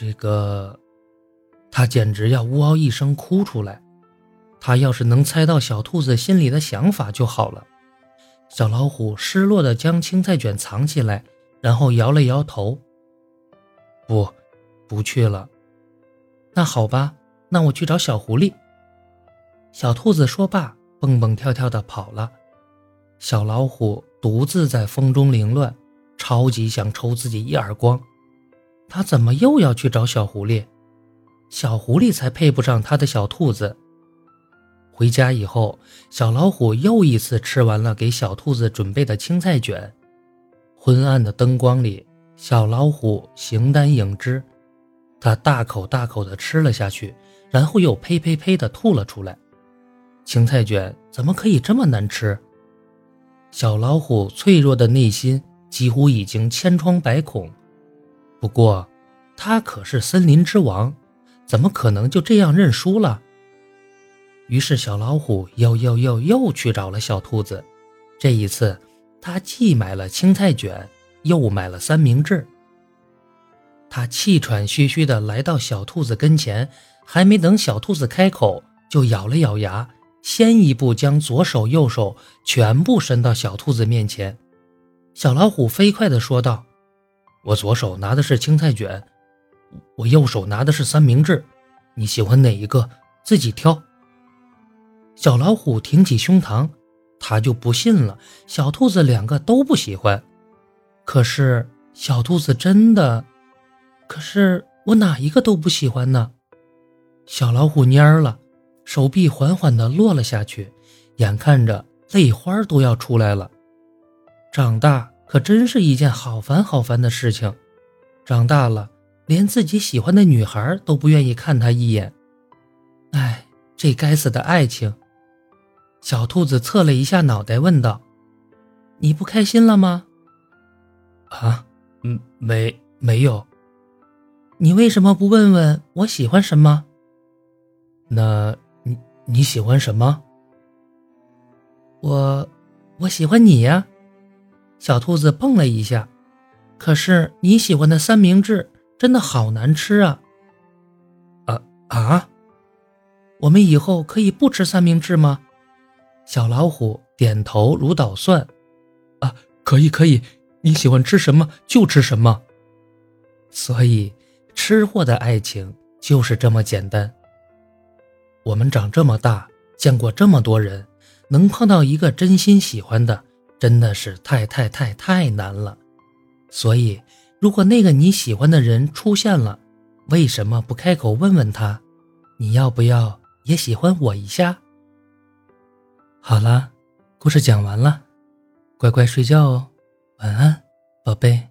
这个，他简直要呜嗷一声哭出来。他要是能猜到小兔子心里的想法就好了。小老虎失落地将青菜卷藏起来，然后摇了摇头：“不，不去了。”那好吧，那我去找小狐狸。小兔子说罢，蹦蹦跳跳地跑了。小老虎独自在风中凌乱，超级想抽自己一耳光。他怎么又要去找小狐狸？小狐狸才配不上他的小兔子。回家以后，小老虎又一次吃完了给小兔子准备的青菜卷。昏暗的灯光里，小老虎形单影只。它大口大口地吃了下去，然后又呸呸呸地吐了出来。青菜卷怎么可以这么难吃？小老虎脆弱的内心几乎已经千疮百孔。不过，它可是森林之王，怎么可能就这样认输了？于是，小老虎又又又又去找了小兔子。这一次，他既买了青菜卷，又买了三明治。他气喘吁吁地来到小兔子跟前，还没等小兔子开口，就咬了咬牙，先一步将左手右手全部伸到小兔子面前。小老虎飞快地说道：“我左手拿的是青菜卷，我右手拿的是三明治，你喜欢哪一个，自己挑。”小老虎挺起胸膛，他就不信了。小兔子两个都不喜欢，可是小兔子真的，可是我哪一个都不喜欢呢？小老虎蔫儿了，手臂缓缓地落了下去，眼看着泪花都要出来了。长大可真是一件好烦好烦的事情，长大了连自己喜欢的女孩都不愿意看他一眼。哎，这该死的爱情！小兔子侧了一下脑袋，问道：“你不开心了吗？”“啊，嗯，没，没有。”“你为什么不问问我喜欢什么？”“那，你你喜欢什么？”“我，我喜欢你呀。”小兔子蹦了一下。“可是你喜欢的三明治真的好难吃啊！”“啊啊，我们以后可以不吃三明治吗？”小老虎点头如捣蒜，啊，可以可以，你喜欢吃什么就吃什么。所以，吃货的爱情就是这么简单。我们长这么大，见过这么多人，能碰到一个真心喜欢的，真的是太太太太难了。所以，如果那个你喜欢的人出现了，为什么不开口问问他，你要不要也喜欢我一下？好了，故事讲完了，乖乖睡觉哦，晚安，宝贝。